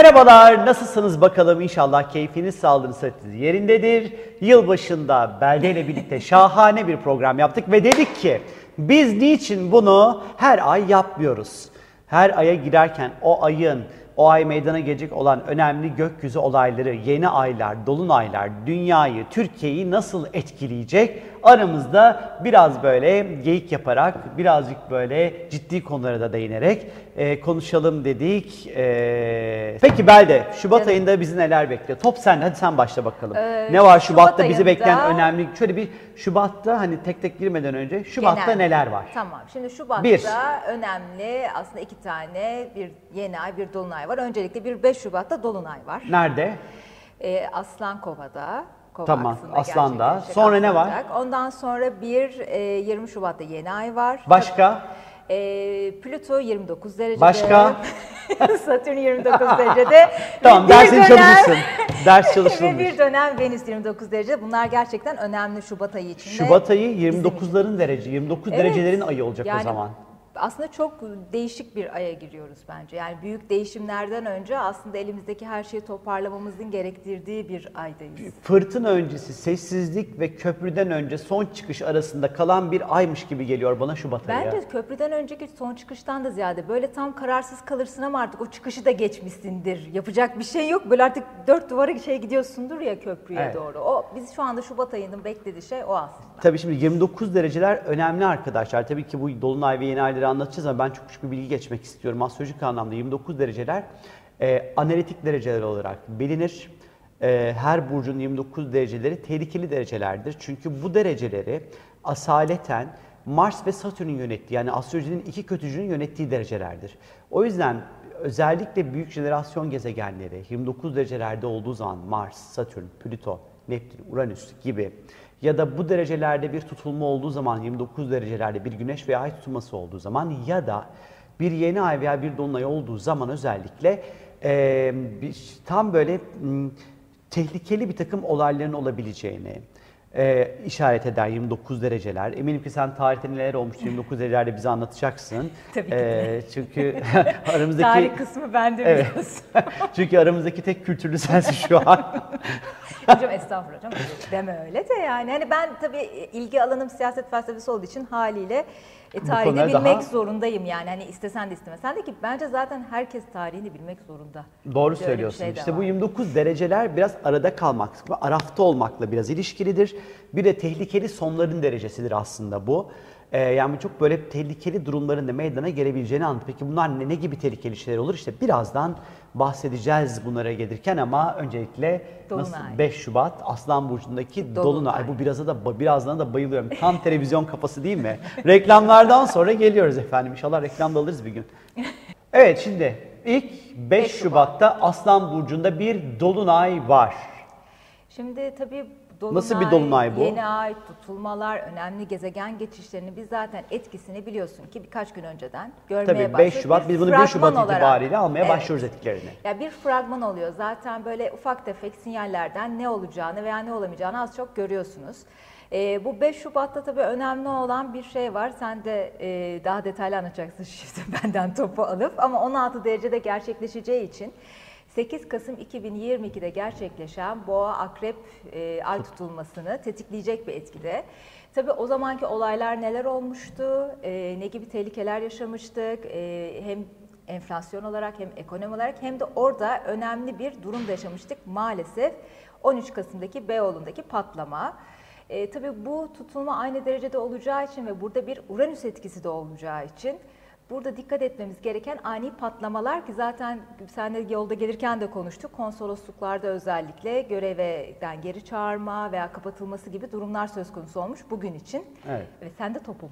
Merhabalar, nasılsınız bakalım? İnşallah keyfiniz, sağlığınız, sıhhatiniz yerindedir. Yılbaşında Belde ile birlikte şahane bir program yaptık ve dedik ki biz niçin bunu her ay yapmıyoruz? Her aya girerken o ayın, o ay meydana gelecek olan önemli gökyüzü olayları, yeni aylar, dolunaylar dünyayı, Türkiye'yi nasıl etkileyecek? Aramızda biraz böyle geyik yaparak, birazcık böyle ciddi konulara da değinerek e, konuşalım dedik. E, peki Belde, Şubat Canım. ayında bizi neler bekliyor? Top sen, hadi sen başla bakalım. Ee, ne var Şubat Şubat'ta bizi ayında- bekleyen önemli, şöyle bir Şubat'ta hani tek tek girmeden önce Şubat'ta Genel. neler var? Tamam. Şimdi Şubat'ta Bir. önemli aslında iki tane bir yeni ay bir dolunay var. Öncelikle bir 5 Şubat'ta dolunay var. Nerede? Ee, Aslan Kova'da. Kova Tamam, Aslan'da. Sonra ne var? Ondan sonra bir e, 20 Şubat'ta yeni ay var. Başka? Ee, Plüto 29 derecede. Başka? Satürn 29 derecede. Tamam, Ve dersin çalışırsın. Ders Ve çalışılmış. bir dönem Venüs 29 derece. Bunlar gerçekten önemli Şubat ayı için. Şubat ayı bizim için. 29'ların derece, 29 Evet. derecelerin ayı olacak Yani o zaman. Aslında çok değişik bir aya giriyoruz bence. Yani büyük değişimlerden önce aslında elimizdeki her şeyi toparlamamızın gerektirdiği bir aydayız. Fırtına öncesi sessizlik ve köprüden önce son çıkış arasında kalan bir aymış gibi geliyor bana Şubat ayı. Bence köprüden önceki son çıkıştan da ziyade böyle tam kararsız kalırsın ama artık o çıkışı da geçmişsindir. Yapacak bir şey yok. Böyle artık dört duvara şey gidiyorsundur ya köprüye Evet. doğru. O biz şu anda Şubat ayının beklediği şey o aslında. Tabii şimdi 29 dereceler önemli arkadaşlar. Tabii ki bu dolunay ve yeni ayları anlatacağız ama ben çok küçük bir bilgi geçmek istiyorum. Astrolojik anlamda 29 dereceler e, analitik dereceler olarak bilinir. E, her burcun 29 dereceleri tehlikeli derecelerdir. Çünkü bu dereceleri asaleten Mars ve Satürn'ün yönettiği yani astrolojinin iki kötücünün yönettiği derecelerdir. O yüzden özellikle büyük jenerasyon gezegenleri 29 derecelerde olduğu zaman Mars, Satürn, Plüto, Neptün, Uranüs gibi ya da bu derecelerde bir tutulma olduğu zaman 29 derecelerde bir güneş veya ay tutulması olduğu zaman ya da bir yeni ay veya bir dolunay olduğu zaman özellikle bir, tam böyle m, tehlikeli bir takım olayların olabileceğini eee, işaret eder 29 dereceler. Eminim ki sen tarihte neler olmuştu 29 derecelerde bize anlatacaksın. Tabii ki. Eee, çünkü aramızdaki Tarih kısmı bende Evet. biliyorsun. çünkü aramızdaki tek kültürlü sensin şu an. Hocam estağfurullah hocam deme öyle de yani. Hani ben tabii ilgi alanım siyaset felsefesi olduğu için haliyle e, tarihi bilmek daha- zorundayım yani. Hani istesen de istemesen de ki bence zaten herkes tarihini bilmek zorunda. Doğru Böyle bir söylüyorsun. şey işte bu var. 29 dereceler biraz arada kalmak ve arafta olmakla biraz ilişkilidir. Bir de tehlikeli sonların derecesidir aslında bu. Ee, yani çok böyle tehlikeli durumların da meydana gelebileceğini anlatır. Peki bunlar ne, ne gibi tehlikeli şeyler olur? İşte birazdan bahsedeceğiz bunlara gelirken ama öncelikle nasıl Dolunay. 5 Şubat Aslan Burcu'ndaki Dolunay. Dolunay. Bu biraz da birazdan da bayılıyorum. Tam televizyon kafası değil mi? Reklamlardan sonra geliyoruz efendim. İnşallah reklamda alırız bir gün. Evet şimdi ilk 5 5 Şubat'ta Aslan Burcu'nda bir Dolunay var. Şimdi tabii dolunay, Nasıl bir dolunay bu? Yeni ay, tutulmalar, önemli gezegen geçişlerini biz zaten etkisini biliyorsun ki birkaç gün önceden görmeye Tabii 5 başladık. Şubat Bir biz bunu 1 fragman Şubat olarak. itibariyle almaya Evet. başlıyoruz etkilerini. Ya bir fragman oluyor. Zaten böyle ufak tefek sinyallerden ne olacağını veya ne olamayacağını az çok görüyorsunuz. Ee, bu 5 Şubat'ta tabii önemli olan bir şey var. Sen de e, daha detaylı anlatacaksın şimdi benden topu alıp ama 16 derecede gerçekleşeceği için 8 Kasım 2022'de gerçekleşen Boğa Akrep e, ay tutulmasını tetikleyecek bir etkide. Tabii o zamanki olaylar neler olmuştu, e, ne gibi tehlikeler yaşamıştık, e, hem enflasyon olarak hem ekonomi olarak hem de orada önemli bir durum da yaşamıştık maalesef 13 Kasım'daki Beyoğlu'ndaki patlama. E, tabii bu tutulma aynı derecede olacağı için ve burada bir Uranüs etkisi de olacağı için burada dikkat etmemiz gereken ani patlamalar ki zaten senle yolda gelirken de konuştuk. Konsolosluklarda özellikle görevden geri çağırma veya kapatılması gibi durumlar söz konusu olmuş bugün için. Evet. Ve sen de topum.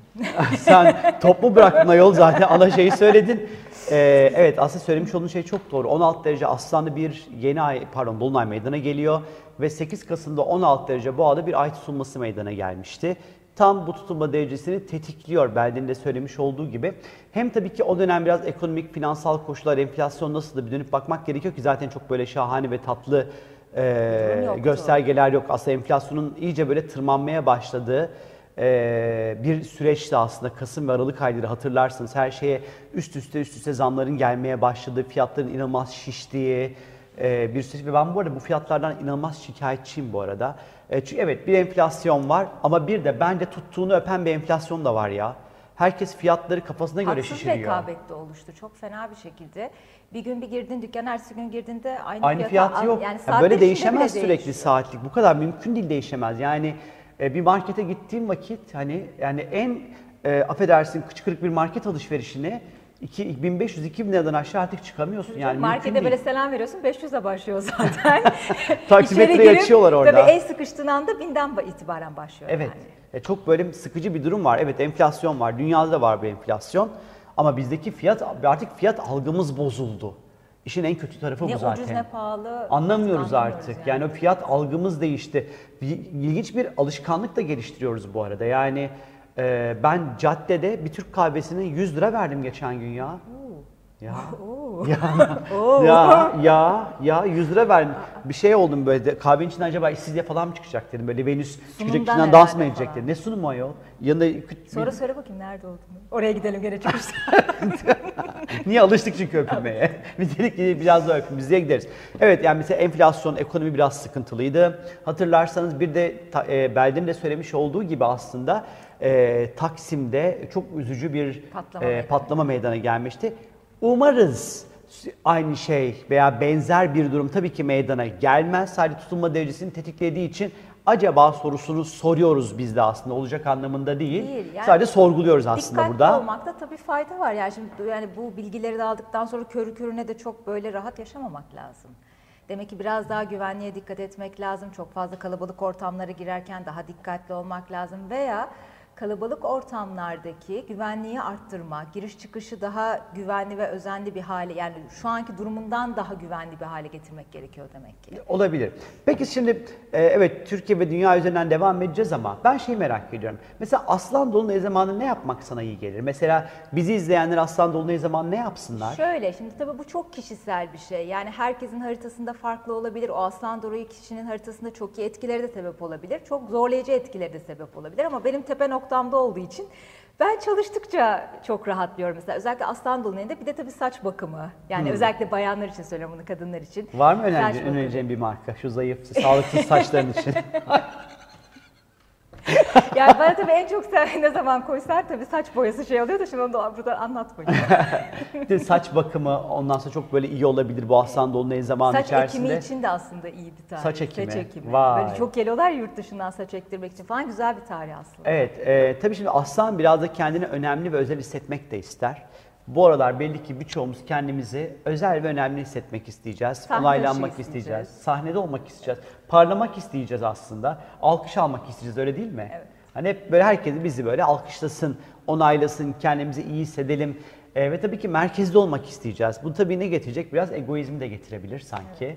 Sen topu bıraktın ayol zaten ana şeyi söyledin. Ee, evet aslında söylemiş olduğun şey çok doğru. 16 derece Aslan'da bir yeni ay pardon Dolunay meydana geliyor ve 8 Kasım'da 16 derece Boğa'da bir ay tutulması meydana gelmişti. Tam bu tutulma derecesini tetikliyor Belden'in de söylemiş olduğu gibi. Hem tabii ki o dönem biraz ekonomik, finansal koşullar, enflasyon nasıl da bir dönüp bakmak gerekiyor ki zaten çok böyle şahane ve tatlı e, yoktu. göstergeler yok. Aslında enflasyonun iyice böyle tırmanmaya başladığı e, bir süreçti aslında Kasım ve Aralık ayları hatırlarsınız. Her şeye üst üste üst üste zamların gelmeye başladığı, fiyatların inanılmaz şiştiği e, bir süreç. Ve ben bu arada bu fiyatlardan inanılmaz şikayetçiyim bu arada. E, çünkü evet bir enflasyon var ama bir de bence tuttuğunu öpen bir enflasyon da var ya. Herkes fiyatları kafasına göre Haksız şişiriyor. rekabet de oluştu çok fena bir şekilde. Bir gün bir girdin dükkan, ertesi gün girdiğinde aynı, Aynı fiyat yok. Yani Ya böyle değişemez sürekli değişiyor. saatlik. Bu kadar mümkün değil değişemez. Yani e, bir markete gittiğim vakit hani yani en e, affedersin küçük kırık bir market alışverişine 1500-2000 liradan aşağı artık çıkamıyorsun. Yani Markete böyle selam veriyorsun 500'e başlıyor zaten. Taksimetreyi açıyorlar orada. Tabii el sıkıştığın anda binden ba- itibaren başlıyor Evet. yani. E, çok böyle sıkıcı bir durum var. Evet enflasyon var. Dünyada da var bir enflasyon. Ama bizdeki fiyat artık fiyat algımız bozuldu. İşin en kötü tarafı Ne bu zaten. ucuz ne pahalı. Anlamıyoruz artık. Yani. o fiyat algımız değişti. Bir, ilginç bir alışkanlık da geliştiriyoruz bu arada. Yani e, ben caddede bir Türk kahvesine 100 lira verdim geçen gün ya. Ya. ya, ya, ya, ya 100 lira verdim. Bir şey oldum böyle de, kahvenin içinden acaba işsizliğe falan mı çıkacak dedim. Böyle Venüs çıkacak içinden dans mı edecek dedim. Ne sunumu ayol? Yanında küt- Sonra söyle bakayım nerede olduğunu. Oraya gidelim gene çıkışta. Niye alıştık çünkü öpülmeye? Biz dedik ki biraz daha öpün, biz de gideriz. Evet yani mesela enflasyon, ekonomi biraz sıkıntılıydı. Hatırlarsanız bir de e, Belde'nin de söylemiş olduğu gibi aslında e, Taksim'de çok üzücü bir Patlama e, patlama meydana gelmişti. Umarız aynı şey veya benzer bir durum tabii ki meydana gelmez. Sadece tutulma derecesini tetiklediği için acaba sorusunu soruyoruz biz de aslında olacak anlamında değil. Değil, yani Sadece sorguluyoruz aslında Dikkatli burada. olmakta tabii fayda var. Yani şimdi yani bu bilgileri de aldıktan sonra körü körüne de çok böyle rahat yaşamamak lazım. Demek ki biraz daha güvenliğe dikkat etmek lazım. Çok fazla kalabalık ortamlara girerken daha dikkatli olmak lazım veya kalabalık ortamlardaki güvenliği arttırma, giriş çıkışı daha güvenli ve özenli bir hale yani şu anki durumundan daha güvenli bir hale getirmek gerekiyor demek ki. Olabilir. Peki şimdi e, evet Türkiye ve dünya üzerinden devam edeceğiz ama ben şeyi merak ediyorum. Mesela Aslan Dolunay zamanı ne yapmak sana iyi gelir? Mesela bizi izleyenler Aslan Dolunay zamanı ne yapsınlar? Şöyle şimdi tabii bu çok kişisel bir şey. Yani herkesin haritasında farklı olabilir. O aslan doruğu kişinin haritasında çok iyi etkileri de sebep olabilir. Çok zorlayıcı etkileri de sebep olabilir ama benim tepe noktamda olduğu için ben çalıştıkça çok rahatlıyorum mesela. Özellikle aslan dolunayında bir de tabii saç bakımı. Yani özellikle bayanlar için söylüyorum bunu kadınlar için. Hmm. Var mı bakımı. önereceğin bir marka? Şu zayıf, sağlıksız saçların için. Yani bana tabii en çok sen ne zaman koysan tabii saç boyası şey oluyor da şimdi onu da. Bir de saç bakımı ondan sonra çok böyle iyi olabilir bu Aslan Dolunay zamanı Saç içerisinde. ekimi için de aslında iyi bir tarih. Saç ekimi. Saç ekimi. Vay. Böyle çok geliyorlar yurt dışından saç ektirmek için falan güzel bir tarih aslında. Evet, e, tabii şimdi aslan biraz da kendini önemli ve özel hissetmek de ister. Bu aralar belli ki birçoğumuz kendimizi özel ve önemli hissetmek isteyeceğiz. Sahne Onaylanmak dışı isteyeceğiz. isteyeceğiz. Sahnede olmak isteyeceğiz. Parlamak isteyeceğiz aslında. Alkış almak isteyeceğiz öyle değil mi? Evet. Hani hep böyle herkes bizi böyle alkışlasın, onaylasın, kendimizi iyi hissedelim. E, ve tabii ki merkezde olmak isteyeceğiz. Bu tabii ne getirecek? Biraz egoizmi de getirebilir sanki.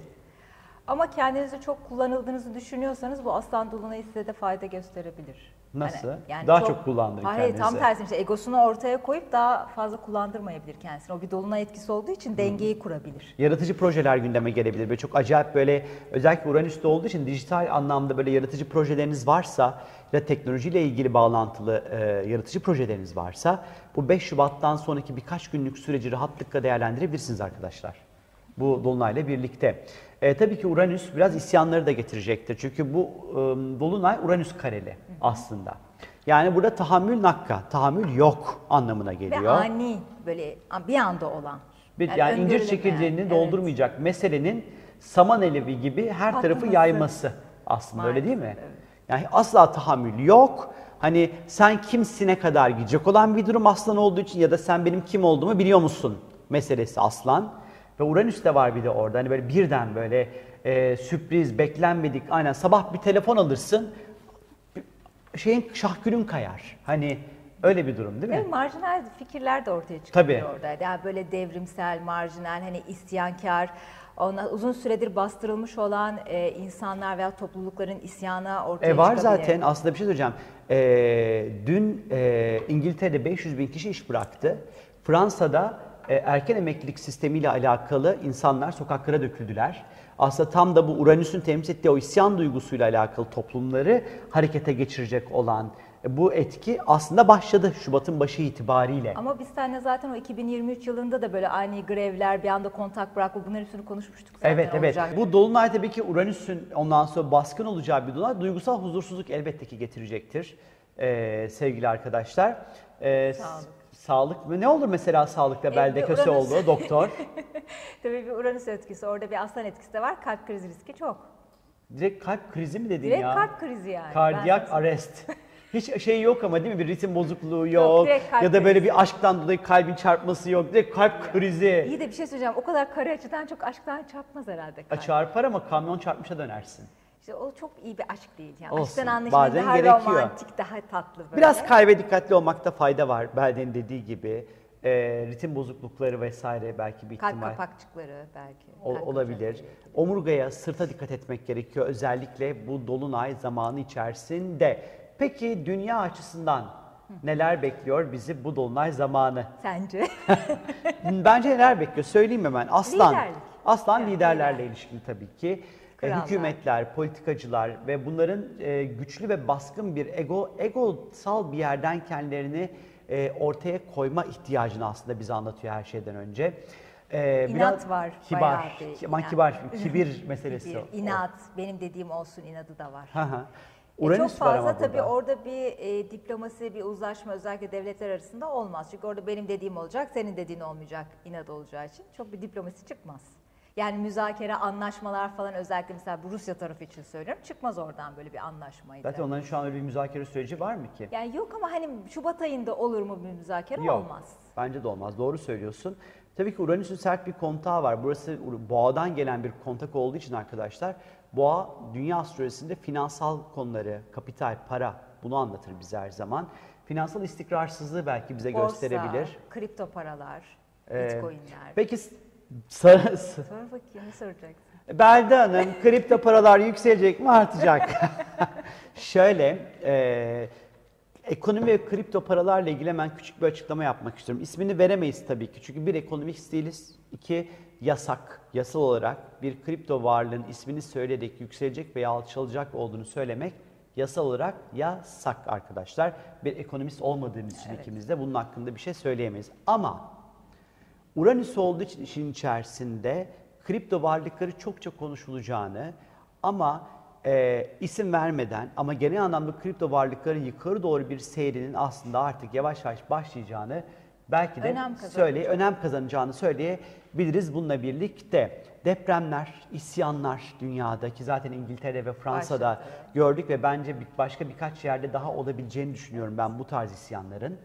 Ama kendinizi çok kullanıldığınızı düşünüyorsanız bu aslan dolunayı size de fayda gösterebilir. Nasıl? Daha çok kullandırın Hayır tam kendinizi. tersi işte egosunu ortaya koyup daha fazla kullandırmayabilir kendisini. O bir dolunay etkisi olduğu için dengeyi kurabilir. Yaratıcı projeler gündeme gelebilir. Böyle çok acayip böyle özellikle Uranüs'te olduğu için dijital anlamda böyle yaratıcı projeleriniz varsa ya teknolojiyle ilgili bağlantılı e, yaratıcı projeleriniz varsa bu 5 Şubat'tan sonraki birkaç günlük süreci rahatlıkla değerlendirebilirsiniz arkadaşlar. Bu Dolunay'la birlikte. E, tabii ki Uranüs biraz isyanları da getirecektir. Çünkü bu e, Dolunay Uranüs kareli aslında. Yani burada tahammül nakka, tahammül yok anlamına Ve geliyor. ani böyle bir anda olan. Bir, yani, incir öngörülemeyen, çekirdeğini evet. doldurmayacak meselenin saman elevi gibi her tarafı Patlaması. yayması aslında öyle değil mi? Maalesef, evet. Yani asla tahammül yok. Hani sen kimsine kadar gidecek olan bir durum aslan olduğu için ya da sen benim kim olduğumu biliyor musun meselesi aslan. Ve Uranüs de var bir de orada. Hani böyle birden böyle e, sürpriz, beklenmedik. Aynen sabah bir telefon alırsın. Şeyin şahkülün kayar. Hani öyle bir durum değil mi? Ve marjinal fikirler de ortaya çıkıyor Tabii. orada. Yani böyle devrimsel, marjinal, hani isyankar, ona uzun süredir bastırılmış olan e, insanlar veya toplulukların isyana ortaya E var çıkabilir. zaten aslında bir şey söyleyeceğim. E, dün e, İngiltere'de 500 bin kişi iş bıraktı. Fransa'da erken emeklilik sistemiyle alakalı insanlar sokaklara döküldüler. Aslında tam da bu Uranüs'ün temsil ettiği o isyan duygusuyla alakalı toplumları harekete geçirecek olan e, bu etki aslında başladı Şubat'ın başı itibariyle. Ama biz seninle zaten o 2023 yılında da böyle ani grevler, bir anda kontak bırakma bunların hepsini konuşmuştuk zaten Evet evet. olacak. Bu dolunay tabii ki Uranüs'ün ondan sonra baskın olacağı bir dolunay duygusal huzursuzluk elbette ki getirecektir ee, sevgili arkadaşlar. S- Sağlık. Sağlık mı? Ne olur mesela sağlıkta Ee, belde köse oldu doktor? Tabii bir Uranüs etkisi, orada bir aslan etkisi de var. Kalp krizi riski çok. Direkt kalp krizi mi dedin Direkt ya? kalp krizi yani. Kardiyak Ben arrest. Hiç şey yok ama değil mi? Bir ritim bozukluğu yok. direkt kalp ya da böyle bir aşktan dolayı kalbin çarpması yok. Direkt kalp krizi. İyi de bir şey söyleyeceğim. O kadar kare açıdan çok aşktan çarpmaz herhalde kalp. Çarpar ama kamyon çarpmışa dönersin. İşte o çok iyi bir aşk değil. Yani Olsun, aşktan anlaşılır bazen daha gerekiyor. romantik, daha tatlı böyle. Biraz kalbe dikkatli olmakta fayda var. Belde'nin dediği gibi. Ee, ritim bozuklukları vesaire belki bir Kalp ihtimal kapakçıkları belki. ol- Kalp olabilir. kapakçıkları. Omurgaya, sırta dikkat etmek gerekiyor özellikle bu dolunay zamanı içerisinde. Peki dünya açısından neler bekliyor bizi bu dolunay zamanı? Sence? Bence neler bekliyor? Söyleyeyim hemen. Aslan. Liderlik. Aslan Yani liderlerle lider. ilişkili tabii ki. E, Krallar. hükümetler, politikacılar ve bunların e, güçlü ve baskın bir ego egosal bir yerden kendilerini e, ortaya koyma ihtiyacını aslında bize anlatıyor her şeyden önce. E, İnat var, Kibar. bir Ama inat. kibar, kibir meselesi. Bir inat, benim dediğim olsun inadı da var. Hı hı. E, Uranüs çok var fazla tabii burada. orada bir e, diplomasi, bir uzlaşma özellikle devletler arasında olmaz. Çünkü orada benim dediğim olacak, senin dediğin olmayacak inat olacağı için çok bir diplomasi çıkmaz. Yani müzakere, anlaşmalar falan özellikle mesela bu Rusya tarafı için söylüyorum çıkmaz oradan böyle bir anlaşmaydı. Zaten onların şu an öyle bir müzakere süreci var mı ki? Yani yok ama hani Şubat ayında olur mu bir müzakere Yok. olmaz. Bence de olmaz. Doğru söylüyorsun. Tabii ki Uranüs'ün sert bir kontağı var. Burası boğadan gelen bir kontak olduğu için arkadaşlar boğa dünya astrolojisinde finansal konuları, kapital, para bunu anlatır bize her zaman. Finansal istikrarsızlığı belki bize Borsa, gösterebilir. kripto paralar, Ee, bitcoinler. Peki s- sa- s- Sor bakayım ne soracaksın? Belde Hanım, kripto paralar yükselecek mi artacak? Şöyle, e, ekonomi ve kripto paralarla ilgili hemen küçük bir açıklama yapmak istiyorum. İsmini veremeyiz tabii ki çünkü bir ekonomik değiliz, iki yasak, yasal olarak bir kripto varlığın ismini söyleyerek yükselecek veya alçalacak olduğunu söylemek yasal olarak yasak arkadaşlar. Bir ekonomist olmadığımız için ikimiz de bunun hakkında bir şey söyleyemeyiz. Ama Uranüs olduğu için işin içerisinde kripto varlıkları çokça konuşulacağını ama e, isim vermeden ama genel anlamda kripto varlıkların yukarı doğru bir seyrinin aslında artık yavaş yavaş başlayacağını belki de Önem kazanacak. söyle önem kazanacağını söyleyebiliriz bununla birlikte. Depremler, isyanlar dünyadaki zaten İngiltere ve Fransa'da Başladı. gördük ve bence başka birkaç yerde daha olabileceğini düşünüyorum ben bu tarz isyanların.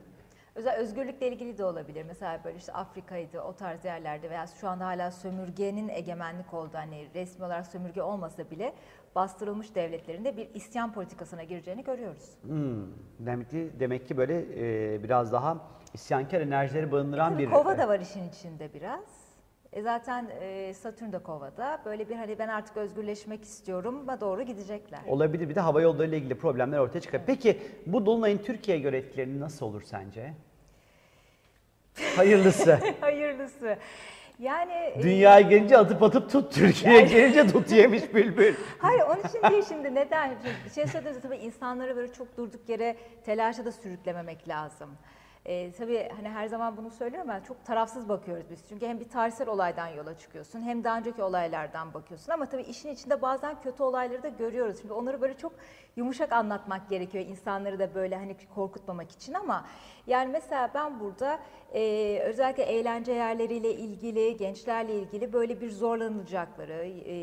Özel özgürlükle ilgili de olabilir. Mesela böyle işte Afrika'ydı o tarz yerlerde veya şu anda hala sömürgenin egemenlik olduğu hani resmi olarak sömürge olmasa bile bastırılmış devletlerinde bir isyan politikasına gireceğini görüyoruz. Hmm, demek ki demek ki böyle e, biraz daha isyankar enerjileri barındıran Tabii bir kova da var işin içinde biraz. E zaten e, Satürn de kovada. Böyle bir hani ben artık özgürleşmek istiyorum da doğru gidecekler. olabilir. Bir de hava yolları ile ilgili problemler ortaya çıkar. Peki bu dolunayın Türkiye'ye göre etkileri nasıl olur sence? Hayırlısı. Hayırlısı. Yani e, Dünyaya gelince atıp atıp tut, Türkiye'ye gelince tut yemiş bülbül. Hayır onun için değil şimdi neden? Bir şey söylediğinizde tabii insanları böyle çok durduk yere telaşa da sürüklememek lazım. Ee, tabii hani her zaman bunu söylüyorum ben çok tarafsız bakıyoruz biz. Çünkü hem bir tarihsel olaydan yola çıkıyorsun hem daha önceki olaylardan bakıyorsun ama tabii işin içinde bazen kötü olayları da görüyoruz. Şimdi onları böyle çok yumuşak anlatmak gerekiyor insanları da böyle hani korkutmamak için ama yani mesela ben burada e, özellikle eğlence yerleriyle ilgili, gençlerle ilgili böyle bir zorlanılacakları, e,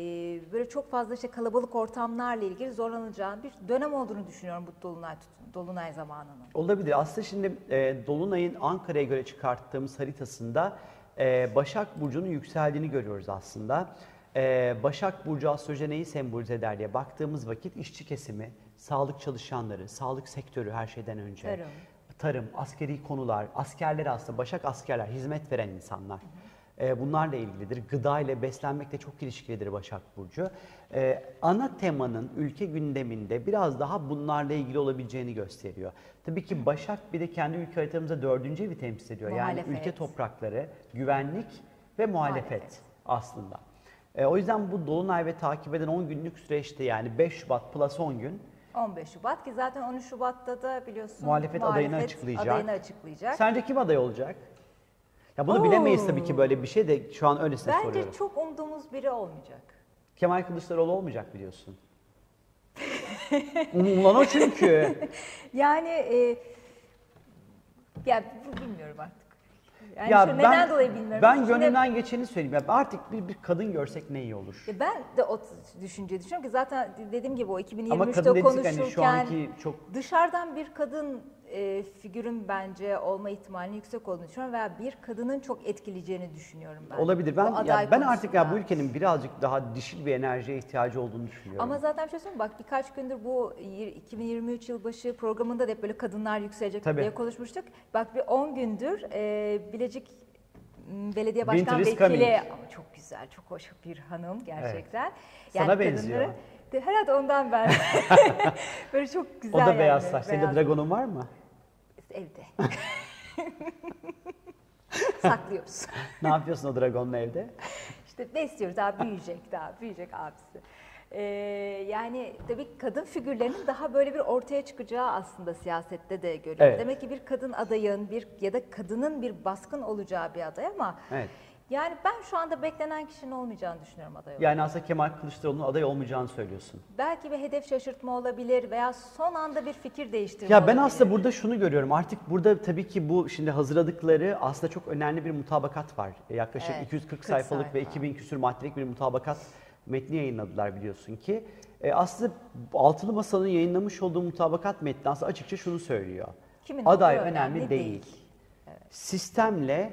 böyle çok fazla işte kalabalık ortamlarla ilgili zorlanılacağını bir dönem olduğunu düşünüyorum bu dolunay dolunay zamanının. Olabilir. Aslında şimdi e, Dolunay'ın Ankara'ya göre çıkarttığımız haritasında e, Başak Burcu'nun yükseldiğini görüyoruz aslında. E, Başak Burcu astroloji neyi sembolize eder diye baktığımız vakit işçi kesimi, sağlık çalışanları, sağlık sektörü her şeyden önce. Tarım. Tarım, askeri konular, askerler aslında, Başak askerler, hizmet veren insanlar. E, bunlarla ilgilidir. Gıda ile beslenmekle çok ilişkilidir Başak Burcu. E, ana temanın ülke gündeminde biraz daha bunlarla ilgili olabileceğini gösteriyor. Tabii ki Başak bir de kendi ülke haritamızda dördüncü evi temsil ediyor. Yani Muhalefet. ülke toprakları, güvenlik ve muhalefet, Muhalefet. aslında. E, o yüzden bu Dolunay ve takip eden 10 günlük süreçte yani 5 Şubat plus 10 gün 15 Şubat ki zaten 13 Şubat'ta da biliyorsun Muhalefet adayını açıklayacak. adayını açıklayacak. Sence kim aday olacak? Ya bunu Oo. bilemeyiz tabii ki böyle bir şey de şu an öylesine Bence soruyorum. çok umduğumuz biri olmayacak. Kemal Kılıçdaroğlu olmayacak biliyorsun. Umulan o çünkü. Yani e, ya bilmiyorum artık. Yani ya şu neden dolayı bilmiyorum. Ben Şimdi- gönlümden geçeni söyleyeyim. Ya artık bir, bir kadın görsek ne iyi olur. Ya ben de o düşünceyi düşünüyorum ki zaten dediğim gibi o Ama 2023'te kadın dedik konuşurken hani şu anki çok dışarıdan bir kadın e, figürün bence olma ihtimalinin yüksek olduğunu düşünüyorum veya bir kadının çok etkileyeceğini düşünüyorum ben. olabilir. Ben ya ben artık ya bu ülkenin birazcık daha dişil bir enerjiye ihtiyacı olduğunu düşünüyorum. Ama zaten bir şey söyleyeyim bak birkaç gündür bu yir- 2023 yılbaşı programında da hep böyle kadınlar yükselecek Tabii. diye konuşmuştuk. Bak bir 10 gündür e, Bilecik Belediye Başkan Vekili ama çok güzel, çok hoş bir hanım gerçekten. Sana benziyor. kadınları- De, herhalde ondan ben. böyle çok güzel o da yani, beyaz saç. Senin dragonun var mı? Evde. Saklıyoruz. ne yapıyorsun o dragonla evde? İşte besliyoruz daha büyüyecek daha büyüyecek abisi. Ee, yani tabii kadın figürlerinin daha böyle bir ortaya çıkacağı aslında siyasette de görüyoruz. Evet. Demek ki bir kadın adayın bir ya da kadının bir baskın olacağı bir aday ama Evet. Yani ben şu anda beklenen kişinin olmayacağını düşünüyorum aday olarak. Yani aslında Kemal Kılıçdaroğlu'nun aday olmayacağını söylüyorsun. Belki bir hedef şaşırtma olabilir veya son anda bir fikir değiştirme Ya ben olabilir. aslında burada şunu görüyorum. Artık burada tabii ki bu şimdi hazırladıkları aslında çok önemli bir mutabakat var. Yaklaşık Evet, 240 40 sayfalık ve sayfa. 2000 küsür maddelik bir mutabakat metni yayınladılar biliyorsun ki. E, aslında Altılı Masa'nın yayınlamış olduğu mutabakat metni aslında açıkça şunu söylüyor. Kimin Aday önemli, önemli değil. değil. Sistemle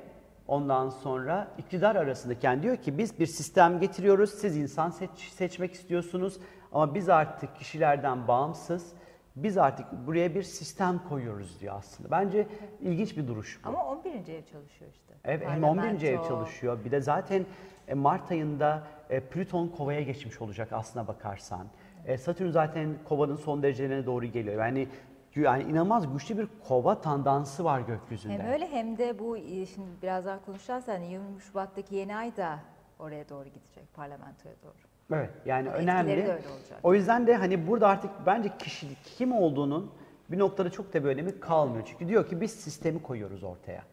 ondan sonra iktidar arasındaki yani diyor ki biz bir sistem getiriyoruz. Siz insan seç- seçmek istiyorsunuz ama biz artık kişilerden bağımsız biz artık buraya bir sistem koyuyoruz diyor aslında. Bence ilginç bir duruş bu. Ama 11. ev çalışıyor işte. Evet, hem 11. ev çalışıyor. Bir de zaten e, Mart ayında e, Plüton kovaya geçmiş olacak aslına bakarsan. E, Satürn zaten kovanın son derecelerine doğru geliyor. Yani yani inanılmaz güçlü bir kova tandansı var gökyüzünde. Hem öyle hem de bu e, şimdi birazdan konuşacağız hani 20 Şubat'taki yeni ay da oraya doğru gidecek parlamentoya doğru. Evet yani Ama önemli. O yüzden de hani burada artık bence kişilik kim olduğunun bir noktada çok da bir önemi kalmıyor. Çünkü diyor ki biz sistemi koyuyoruz ortaya.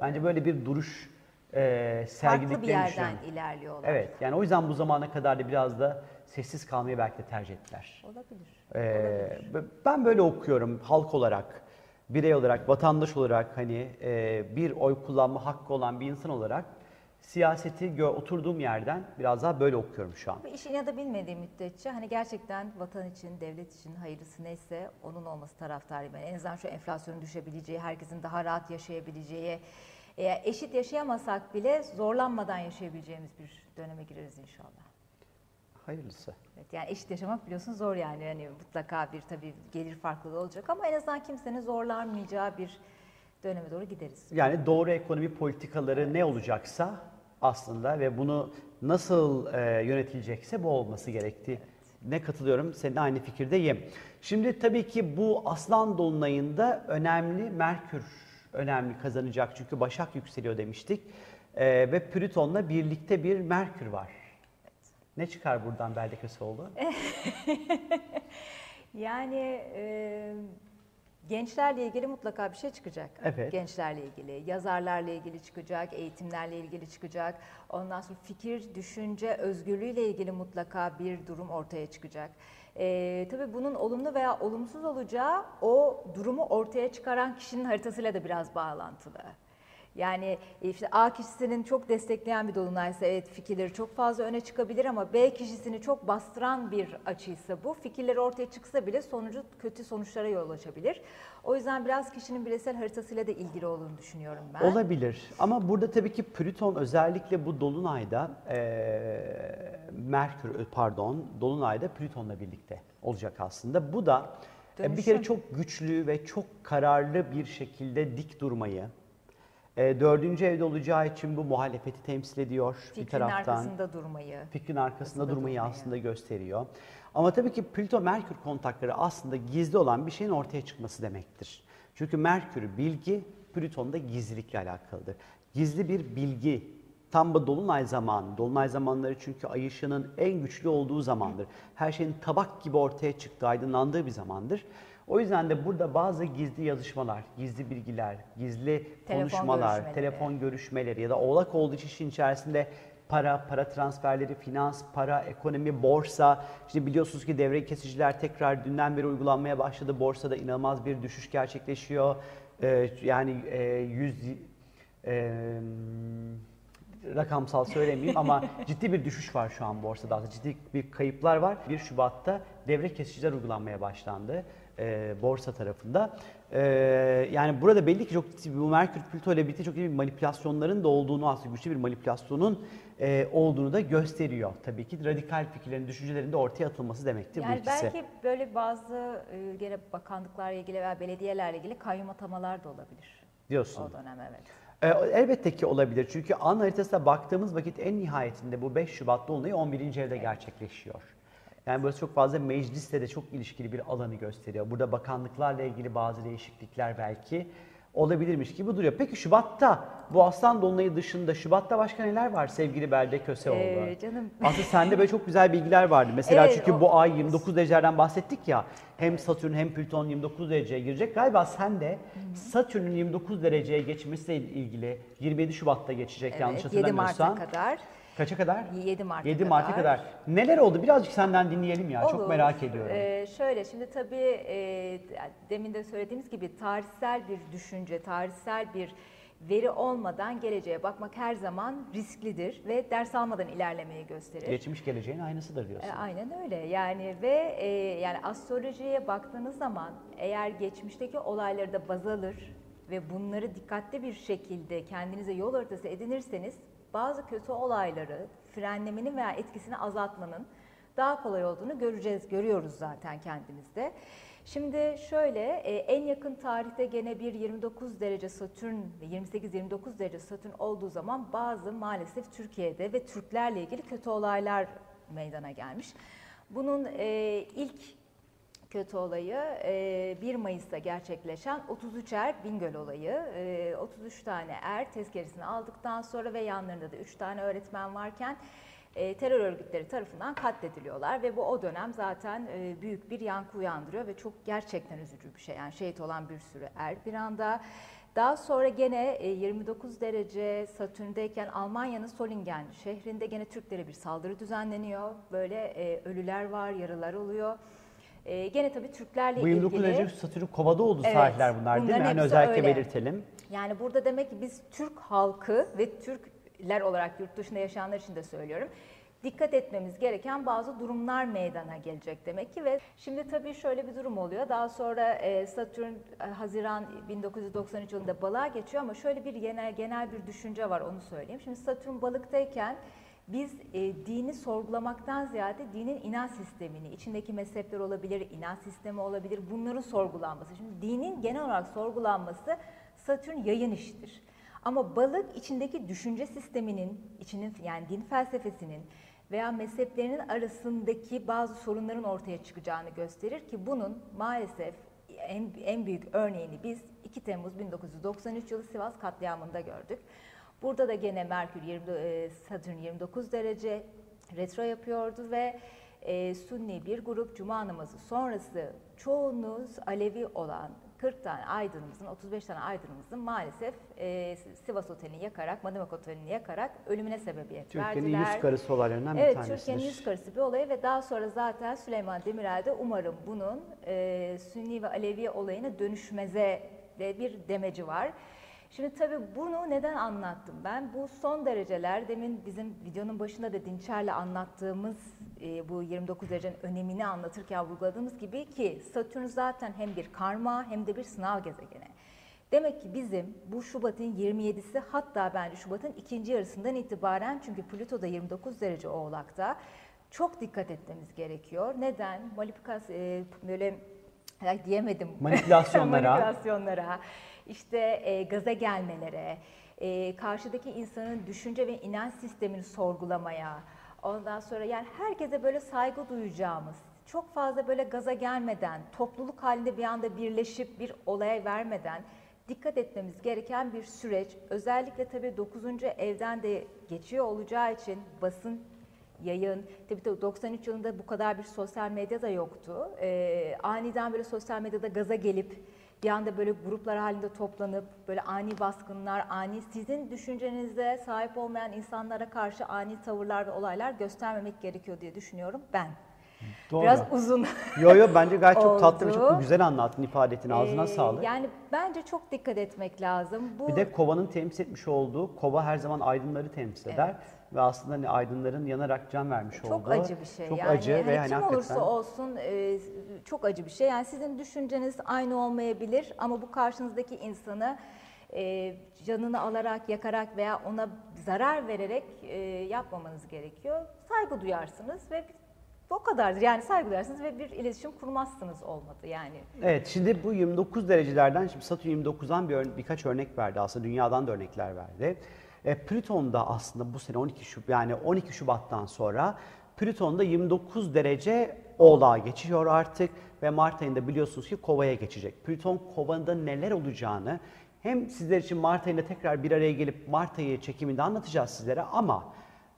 Bence böyle bir duruş e, Farklı bir sergilediklerini yerden düşünüyorum. ilerliyorlar. Evet yani o yüzden bu zamana kadar da biraz da sessiz kalmayı belki de tercih ettiler. Olabilir. Ee, ben böyle okuyorum halk olarak, birey olarak, vatandaş olarak hani e, bir oy kullanma hakkı olan bir insan olarak siyaseti gö- oturduğum yerden biraz daha böyle okuyorum şu an. İşin ya da bilmediği müddetçe hani gerçekten vatan için, devlet için hayırlısı neyse onun olması taraftarıyım. Yani en azından şu enflasyonun düşebileceği, herkesin daha rahat yaşayabileceği, eşit yaşayamasak bile zorlanmadan yaşayabileceğimiz bir döneme gireriz inşallah. Hayırlısı. Evet, yani eşit yaşamak biliyorsun zor yani. yani mutlaka bir tabii gelir farklılığı olacak ama en azından kimsenin zorlanmayacağı bir döneme doğru gideriz. Yani doğru ekonomi politikaları ne olacaksa aslında ve bunu nasıl e, yönetilecekse bu olması gerektiği. Ne katılıyorum, seninle aynı fikirdeyim. Şimdi tabii ki bu Aslan Dolunay'ında önemli Merkür önemli kazanacak çünkü Başak yükseliyor demiştik. E, ve Plüton'la birlikte bir Merkür var. Ne çıkar buradan Belde Köseoğlu? Yani e, gençlerle ilgili mutlaka bir şey çıkacak. Evet. Gençlerle ilgili, yazarlarla ilgili çıkacak, eğitimlerle ilgili çıkacak. Ondan sonra fikir, düşünce, özgürlüğüyle ilgili mutlaka bir durum ortaya çıkacak. E, tabii bunun olumlu veya olumsuz olacağı o durumu ortaya çıkaran kişinin haritasıyla da biraz bağlantılı. Yani işte A kişisinin çok destekleyen bir dolunaysa evet fikirleri çok fazla öne çıkabilir ama B kişisini çok bastıran bir açıysa bu fikirleri ortaya çıksa bile sonucu kötü sonuçlara yol açabilir. O yüzden biraz kişinin bireysel haritasıyla da ilgili olduğunu düşünüyorum ben. Olabilir ama burada tabii ki Plüton özellikle bu Dolunay'da eee Merkür pardon Dolunay'da Plüton'la birlikte olacak aslında. Bu da e, bir Dönüşüm. kere çok güçlü ve çok kararlı bir şekilde dik durmayı e, dördüncü evde olacağı için bu muhalefeti temsil ediyor bir Fikrin taraftan. arkasında durmayı. Fikrin arkasında durmayı durmayı. aslında gösteriyor. Ama tabii ki Plüto-Merkür kontakları aslında gizli olan bir şeyin ortaya çıkması demektir. Çünkü Merkür bilgi, Plüton da gizlilikle alakalıdır. Gizli bir bilgi Tam bu dolunay zamanı. Dolunay zamanları çünkü ay ışığının en güçlü olduğu zamandır. Her şeyin tabak gibi ortaya çıktığı, aydınlandığı bir zamandır. O yüzden de burada bazı gizli yazışmalar, gizli bilgiler, gizli Telefon konuşmalar, görüşmeleri. telefon görüşmeleri ya da oğlak olduğu için işin içerisinde para, para transferleri, finans, para, ekonomi, borsa. İşte biliyorsunuz ki devre kesiciler tekrar dünden beri uygulanmaya başladı. Borsada inanılmaz bir düşüş gerçekleşiyor. Ee, yani e, 100 e, rakamsal söylemeyeyim ama ciddi bir düşüş var şu an borsada. Ciddi bir kayıplar var. 1 Şubat'ta devre kesiciler uygulanmaya başlandı e, borsa tarafında. E, yani burada belli ki çok bu Merkür Plüto ile birlikte çok ciddi bir manipülasyonların da olduğunu aslında güçlü bir manipülasyonun e, olduğunu da gösteriyor. Tabii ki radikal fikirlerin, düşüncelerin de ortaya atılması demektir bu Yani ikisi. belki böyle bazı e, gene bakanlıklarla ilgili veya belediyelerle ilgili kayyum atamalar da olabilir diyorsun. o dönem evet. Ee, Elbette ki olabilir. Çünkü an haritasına baktığımız vakit en nihayetinde bu 5 Şubat Dolunay'ı 11. evde gerçekleşiyor. Yani burası çok fazla meclisle de çok ilişkili bir alanı gösteriyor. Burada bakanlıklarla ilgili bazı değişiklikler belki olabilirmiş gibi duruyor. Peki Şubat'ta bu Aslan Dolunay'ı dışında Şubat'ta başka neler var sevgili Belde Köseoğlu? Ee, canım Aslında sende böyle çok güzel bilgiler vardı. Mesela Evet, çünkü o- bu ay 29 derecelerden bahsettik ya. Hem Satürn hem Plüton 29 dereceye girecek. Galiba sen de Satürn'ün 29 dereceye geçmesiyle ilgili 27 Şubat'ta geçecek yanlış evet, 7 Mart'a hatırlamıyorsam. kadar. Kaça kadar? 7 Mart'a 7 Mart'a kadar. Neler oldu? Birazcık senden dinleyelim ya. Çok Olur. merak ediyorum. Ee, şöyle şimdi tabii e, demin de söylediğimiz gibi tarihsel bir düşünce, tarihsel bir veri olmadan geleceğe bakmak her zaman risklidir ve ders almadan ilerlemeyi gösterir. Geçmiş geleceğin aynısıdır diyorsun. E, aynen öyle yani ve e, yani astrolojiye baktığınız zaman eğer geçmişteki olayları da baz alır ve bunları dikkatli bir şekilde kendinize yol haritası edinirseniz bazı kötü olayları frenlemenin veya etkisini azaltmanın daha kolay olduğunu göreceğiz, görüyoruz zaten kendimizde. Şimdi şöyle e, en yakın tarihte gene bir 29 derece Satürn, 28-29 derece Satürn olduğu zaman bazı maalesef Türkiye'de ve Türklerle ilgili kötü olaylar meydana gelmiş. Bunun e, ilk kötü olayı e, 1 Mayıs'ta gerçekleşen 33 er Bingöl olayı. E, 33 tane er tezkeresini aldıktan sonra ve yanlarında da 3 tane öğretmen varken terör örgütleri tarafından katlediliyorlar ve bu o dönem zaten büyük bir yankı uyandırıyor ve çok gerçekten üzücü bir şey. Yani şehit olan bir sürü er bir anda. Daha sonra gene e, 29 derece Satürn'deyken Almanya'nın Solingen şehrinde gene Türklere bir saldırı düzenleniyor. Böyle ölüler var, yaralar oluyor. E, gene tabii Türklerle Bu 29 ilgili. derece Satürn kovada olduğu Evet, tarihler bunlar değil mi? hepsi özellikle öyle. belirtelim. Yani burada demek ki biz Türk halkı ve Türkler olarak yurt dışında yaşayanlar için de söylüyorum. Dikkat etmemiz gereken bazı durumlar meydana gelecek demek ki ve şimdi tabii şöyle bir durum oluyor. Daha sonra e, Satürn e, Haziran 1993 yılında balığa geçiyor ama şöyle bir genel genel bir düşünce var onu söyleyeyim. Şimdi Satürn balıktayken biz e, dini sorgulamaktan ziyade dinin inanç sistemini, içindeki mezhepler olabilir, inanç sistemi olabilir, bunların sorgulanması. Şimdi dinin genel olarak sorgulanması Satürn yayın işidir. Ama balık içindeki düşünce sisteminin, içinin yani din felsefesinin veya mezheplerinin arasındaki bazı sorunların ortaya çıkacağını gösterir ki bunun maalesef en, en büyük örneğini biz 2 Temmuz 1993 yılı Sivas katliamında gördük. Burada da gene Merkür 20, e, Satürn 29 derece retro yapıyordu ve e, Sunni bir grup Cuma namazı sonrası çoğunuz Alevi olan 40 tane aydınımızın, 35 tane aydınımızın maalesef e, Sivas Oteli'ni yakarak, Madımak Oteli'ni yakarak ölümüne sebebiyet Türkiye'nin verdiler. yüz karısı olaylarından bir Evet, tanesidir. Türkiye'nin yüz karısı bir olayı ve daha sonra zaten Süleyman Demirel de umarım bunun e, Sünni ve Alevi olayına dönüşmeze de bir demeci var. Şimdi tabii bunu neden anlattım ben? Bu son dereceler demin bizim videonun başında da Dinçer'le anlattığımız e, bu 29 derecenin önemini anlatırken vurguladığımız gibi ki Satürn zaten hem bir karma hem de bir sınav gezegeni. Demek ki bizim bu Şubat'ın 27'si hatta bence Şubat'ın ikinci yarısından itibaren çünkü Plüto da 29 derece oğlakta çok dikkat etmemiz gerekiyor. Neden? Malifikas e, böyle diyemedim. Manipülasyonlara. Manipülasyonlara, işte e, gaza gelmelere, e, karşıdaki insanın düşünce ve inanç sistemini sorgulamaya, ondan sonra yani herkese böyle saygı duyacağımız, çok fazla böyle gaza gelmeden, topluluk halinde bir anda birleşip bir olaya vermeden dikkat etmemiz gereken bir süreç. Özellikle tabii 9. evden de geçiyor olacağı için basın yayın. Tabii tabii 93 yılında bu kadar bir sosyal medya da yoktu. Ee, aniden böyle sosyal medyada gaza gelip bir anda böyle gruplar halinde toplanıp böyle ani baskınlar, ani sizin düşüncenize sahip olmayan insanlara karşı ani tavırlar ve olaylar göstermemek gerekiyor diye düşünüyorum ben. Doğru. Biraz uzun. Yo yo bence gayet çok tatlı ve çok güzel anlattın ifade ettin. Ağzına Ee, sağlık. Yani bence çok dikkat etmek lazım. Bu Bir de kovanın temsil etmiş olduğu, kova her zaman aydınları temsil eder. Ve aslında hani aydınların yanarak can vermiş çok olduğu. acı bir şey. Çok yani acı ve hani kim hakikaten. olursa olsun e, çok acı bir şey. Yani sizin düşünceniz aynı olmayabilir ama bu karşınızdaki insanı e, canını alarak, yakarak veya ona zarar vererek e, yapmamanız gerekiyor. Saygı duyarsınız ve o kadardır. Yani saygı duyarsınız ve bir iletişim kurmazsınız olmadı yani. Evet şimdi bu 29 derecelerden şimdi Satürn 29'dan bir birkaç örnek verdi aslında dünyadan da örnekler verdi. E, Plüton da aslında bu sene 12 Şubat yani 12 Şubat'tan sonra Plüton'da 29 derece Oğlağa geçiyor artık ve Mart ayında biliyorsunuz ki Kova'ya geçecek. Plüton Kova'da neler olacağını hem sizler için Mart ayında tekrar bir araya gelip Mart ayı çekiminde anlatacağız sizlere ama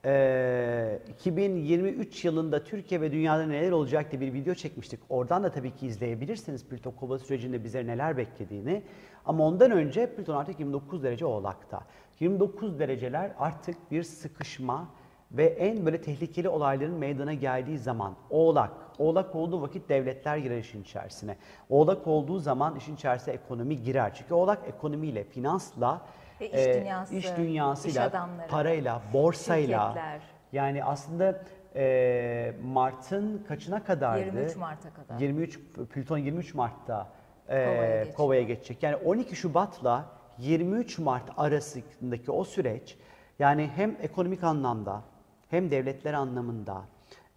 ee, 2023 yılında Türkiye ve dünyada neler olacak diye bir video çekmiştik. Oradan da tabii ki izleyebilirsiniz Plüton Kova sürecinde bize neler beklediğini. Ama ondan önce Plüton artık 29 derece Oğlak'ta. 29 dereceler artık bir sıkışma ve en böyle tehlikeli olayların meydana geldiği zaman Oğlak. Oğlak olduğu vakit devletler girer işin içerisine. Oğlak olduğu zaman işin içerisine ekonomi girer. Çünkü Oğlak ekonomiyle, finansla, Ve iş e, dünyası, iş dünyasıyla, iş adamları, parayla, borsayla. şirketler. Yani aslında e, Mart'ın kaçına kadardı? 23 Mart'a kadar. 23 Plüton 23 Mart'ta e, Kova'ya geçecek. Kova'ya geçecek. Yani 12 Şubat'la 23 Mart arasındaki o süreç yani hem ekonomik anlamda hem devletler anlamında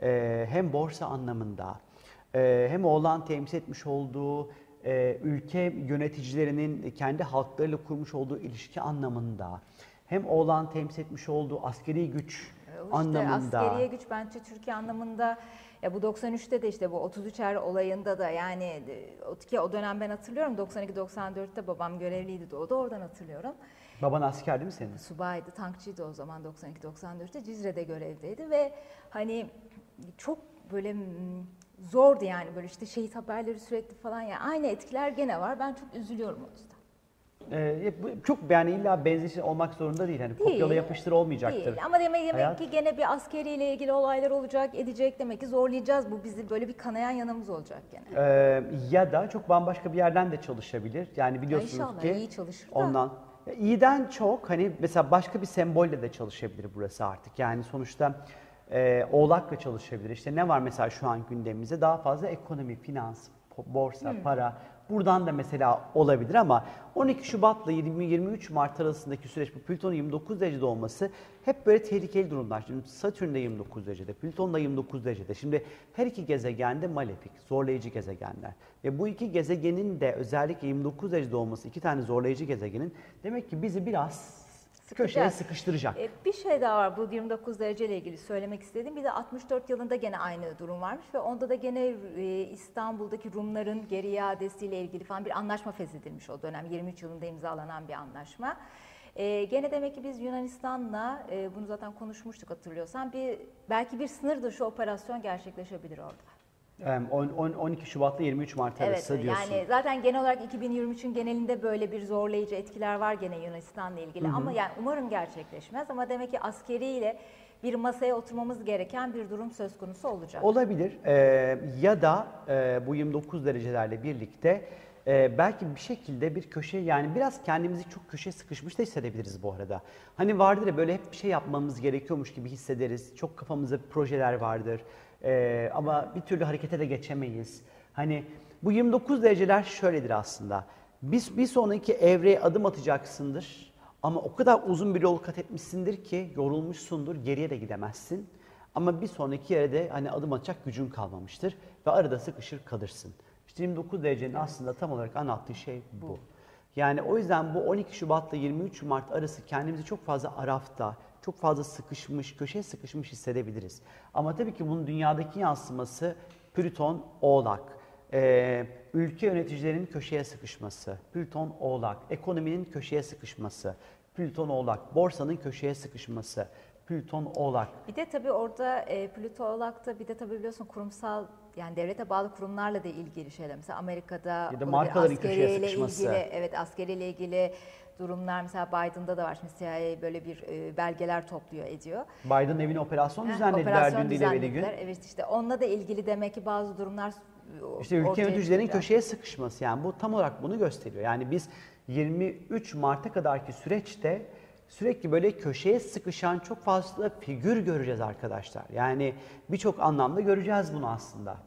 e, hem borsa anlamında e, hem oğlan temsil etmiş olduğu e, ülke yöneticilerinin kendi halklarıyla kurmuş olduğu ilişki anlamında hem oğlan temsil etmiş olduğu askeri güç İşte anlamında. askeriye güç bence Türkiye anlamında ya bu 93'te de işte bu 33 er olayında da yani e, o- ki o dönem ben hatırlıyorum 92-94'te babam görevliydi de o da oradan hatırlıyorum. baban asker değil mi senin? Subaydı, tankçıydı o zaman 92-94'te Cizre'de görevdeydi ve hani çok böyle zordu yani böyle işte şehit haberleri sürekli falan ya aynı etkiler gene var. Ben çok üzülüyorum o yüzden. Ee, bu çok yani illa benzeşi olmak zorunda değil. Hani kopyala yapıştır olmayacaktır. Değil. Ama demek, demek Hayat. ki gene bir askeriyle ilgili olaylar olacak, edecek. Demek ki zorlayacağız. Bu bizi böyle bir kanayan yanımız olacak gene. Ee, ya da çok bambaşka bir yerden de çalışabilir. Yani biliyorsunuz inşallah ki iyi çalışır da. ondan Ya iyiden çok hani mesela başka bir sembolle de çalışabilir burası artık. Yani sonuçta e, oğlakla çalışabilir. İşte ne var mesela şu an gündemimizde daha fazla ekonomi, finans, borsa, Hmm. para buradan da mesela olabilir ama 12 Şubat'la 20-23 Mart arasındaki süreç bu Plüton'un 29 derecede olması hep böyle tehlikeli durumlar. Şimdi Satürn de 29 derecede, Plüton da 29 derecede. Şimdi her iki gezegen de malefik, zorlayıcı gezegenler. Ve bu iki gezegenin de özellikle 29 derecede olması, iki tane zorlayıcı gezegenin demek ki bizi biraz köşeye Sıkacak. sıkıştıracak. E, bir şey daha var bu 29 derece ile ilgili söylemek istediğim. Bir de 64 yılında gene aynı durum varmış ve onda da gene e, İstanbul'daki Rumların geri iadesiyle ilgili falan bir anlaşma feshedilmiş o dönem. 23 yılında imzalanan bir anlaşma. E, gene demek ki biz Yunanistan'la e, bunu zaten konuşmuştuk hatırlıyorsan bir belki bir sınır dışı operasyon gerçekleşebilir orada. Em, on- on- 12 Şubat'la 23 Mart arası Evet diyorsun. yani zaten genel olarak 2023'ün genelinde böyle bir zorlayıcı etkiler var gene Yunanistan'la ilgili ama yani umarım gerçekleşmez ama demek ki askeriyle bir masaya oturmamız gereken bir durum söz konusu olacak. Olabilir Ee, ya da e, bu 29 derecelerle birlikte e, belki bir şekilde bir köşe yani biraz kendimizi çok köşeye sıkışmış da hissedebiliriz bu arada. Hani vardır ya böyle hep bir şey yapmamız gerekiyormuş gibi hissederiz. Çok kafamızda projeler vardır Ee, ama bir türlü harekete de geçemeyiz. Hani bu 29 dereceler şöyledir aslında. Biz bir sonraki evreye adım atacaksındır. Ama o kadar uzun bir yol kat etmişsindir ki yorulmuşsundur, geriye de gidemezsin. Ama bir sonraki yere de hani adım atacak gücün kalmamıştır ve arada sıkışır kalırsın. İşte 29 derecenin aslında tam olarak anlattığı şey bu. Yani o yüzden bu 12 Şubat'la 23 Mart arası kendimizi çok fazla arafta, çok fazla sıkışmış, köşeye sıkışmış hissedebiliriz. Ama tabii ki bunun dünyadaki yansıması Plüton Oğlak. Ee, ülke yöneticilerinin köşeye sıkışması, Plüton Oğlak, ekonominin köşeye sıkışması, Plüton Oğlak, borsanın köşeye sıkışması, Plüton Oğlak. Bir de tabii orada e, Plüto Oğlak'ta bir de tabii biliyorsun kurumsal yani devlete bağlı kurumlarla da ilgili şeyler. Mesela Amerika'da Ya da markaların köşeye sıkışması. ilgili, evet askeriyle ilgili durumlar mesela Biden'da da var. Şimdi CIA böyle bir e, belgeler topluyor ediyor. Biden evine operasyon düzenlediler operasyon dün değil evveli gün. Evet işte onunla da ilgili demek ki bazı durumlar e, İşte ülke ortaya yöneticilerin çıkacak. köşeye sıkışması yani bu tam olarak bunu gösteriyor. Yani biz 23 Mart'a kadarki süreçte sürekli böyle köşeye sıkışan çok fazla figür göreceğiz arkadaşlar. Yani birçok anlamda göreceğiz bunu aslında.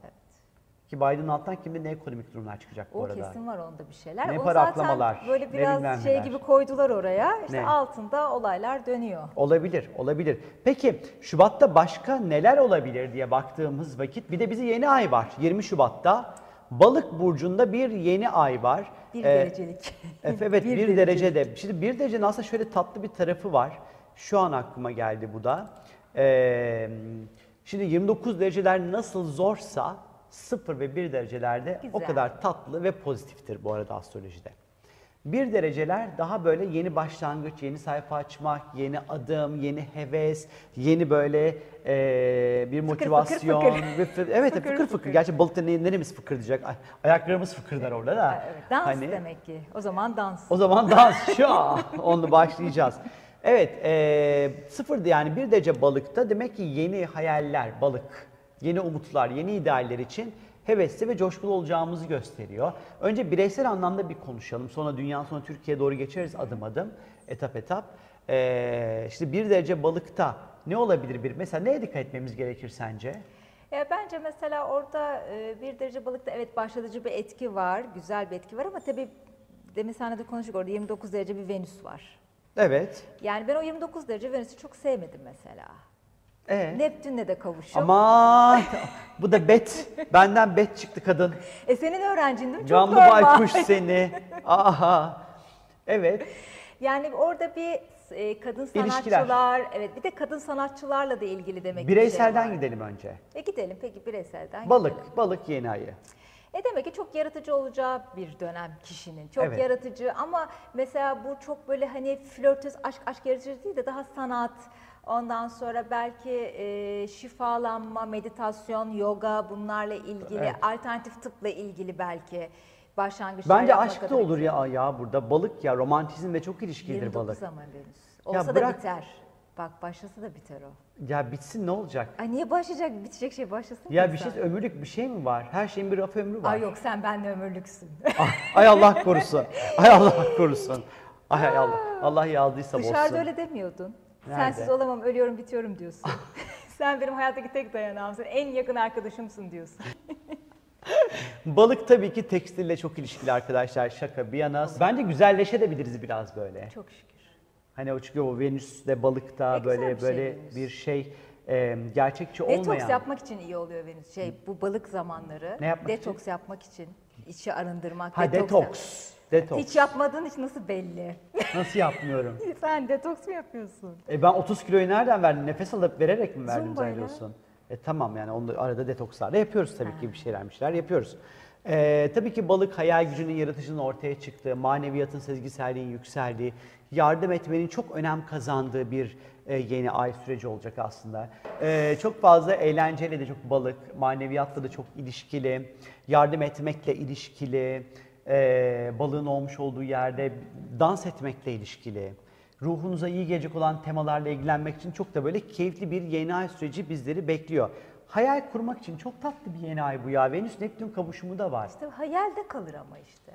Ki Biden'ın alttan kimde ne ekonomik durumlar çıkacak bu O arada. kesin var onda bir şeyler. Ne o para zaten aklamalar, böyle biraz şey gibi koydular oraya. İşte Ne? altında olaylar dönüyor. Olabilir, olabilir. Peki Şubat'ta başka neler olabilir diye baktığımız vakit bir de bize yeni ay var. 20 Şubat'ta Balık burcunda bir yeni ay var. Bir Ee, derecelik. Evet, evet bir, Bir derecede. Şimdi bir derecenin aslında şöyle tatlı bir tarafı var. Şu an aklıma geldi bu da. Ee, şimdi 29 dereceler nasıl zorsa 0 ve 1 derecelerde o Güzel. kadar tatlı ve pozitiftir bu arada astrolojide. Bir dereceler daha böyle yeni başlangıç, yeni sayfa açmak, yeni adım, yeni heves, yeni böyle e, bir fıkır motivasyon. fıkır. bir fı- evet Fıkır fıkır fıkır. fıkır. Gerçi balıkta ne- neremiz fıkır diyecek. Ay- Ayaklarımız fıkırdar orada da. Evet, dans Hani- demek ki. O zaman dans. o zaman dans şu an onu başlayacağız. Evet, e, sıfırdı yani bir derece balıkta demek ki yeni hayaller, balık, yeni umutlar, yeni idealler için hevesli ve coşkulu olacağımızı gösteriyor. Önce bireysel anlamda bir konuşalım. Sonra dünya sonra Türkiye'ye doğru geçeriz adım adım, etap etap. E, işte bir derece balıkta ne olabilir bir? Mesela neye dikkat etmemiz gerekir sence? Ya bence mesela orada e, bir derece balıkta evet başlatıcı bir etki var, güzel bir etki var ama tabii demin seninle de konuştuk orada 29 derece bir Venüs var. Evet. Yani ben o 29 derece Venüs'ü çok sevmedim mesela. E, Neptün'le de kavuşum. Aman bu da bet. Benden bet çıktı kadın. E senin öğrencin değil mi? Çok Canlı normal. baykuş seni. Aha. Evet. Yani orada bir e, kadın İlişkiler. sanatçılar, evet bir de kadın sanatçılarla da ilgili demek bir Bireyselden şey gidelim önce. E gidelim peki bireyselden Balık, gidelim. balık yeni ayı. E demek ki çok yaratıcı olacağı bir dönem kişinin. Çok Evet. yaratıcı ama mesela bu çok böyle hani flörtöz aşk aşk yaratıcı değil de daha sanat. Ondan sonra belki e, şifalanma, meditasyon, yoga bunlarla ilgili, Evet. alternatif tıpla ilgili belki başlangıçlar Bence aşk da olur ya, ya burada. Balık ya romantizmle çok ilişkilidir 29 balık. ama Venüs. Olsa bırak- da biter. Bak başlasa da biter o. Ya bitsin ne olacak? Ay niye başlayacak? Bitecek şey başlasın. Ya bir şey sen. ömürlük bir şey mi var? Her şeyin bir raf ömrü var. Ay yok sen benle ömürlüksün. Ah, Ay Allah korusun. Ay Allah korusun. Ay ay Allah. Allah yazdıysa bozsun. Dışarıda öyle demiyordun. Nerede? Sensiz olamam, ölüyorum, bitiyorum diyorsun. Sen benim hayattaki tek dayanağımsın, en yakın arkadaşımsın diyorsun. Balık tabii ki tekstille çok ilişkili arkadaşlar. Şaka bir yana. Bence güzelleşebiliriz biraz böyle. Çok şükür. Hani o çünkü o Venüs'te balıkta güzel böyle bir şey böyle Venüs. bir şey e, gerçekçi olmayan. Detoks yapmak için iyi oluyor Venüs. Şey, bu balık zamanları. Ne yapmak Detoks yapmak için. içi arındırmak. Ha yap- detoks. Detoks. Hiç yapmadığın hiç nasıl belli? Nasıl yapmıyorum? Sen detoks mu yapıyorsun? E ben 30 kiloyu nereden verdim? Nefes alıp vererek mi verdim Zumbayla. zannediyorsun? E tamam yani onu arada detokslar da yapıyoruz tabii ki bir şeyler bir şeyler yapıyoruz. E, tabii ki balık hayal gücünün, yaratıcının ortaya çıktığı, maneviyatın, sezgiselliğin yükseldiği, yardım etmenin çok önem kazandığı bir e, yeni ay süreci olacak aslında. E, çok fazla eğlenceyle de çok balık, maneviyatla da çok ilişkili, yardım etmekle ilişkili, e, balığın olmuş olduğu yerde dans etmekle ilişkili ruhunuza iyi gelecek olan temalarla ilgilenmek için çok da böyle keyifli bir yeni ay süreci bizleri bekliyor. Hayal kurmak için çok tatlı bir yeni ay bu ya. Venüs Neptün kavuşumu da var. İşte hayalde kalır ama işte.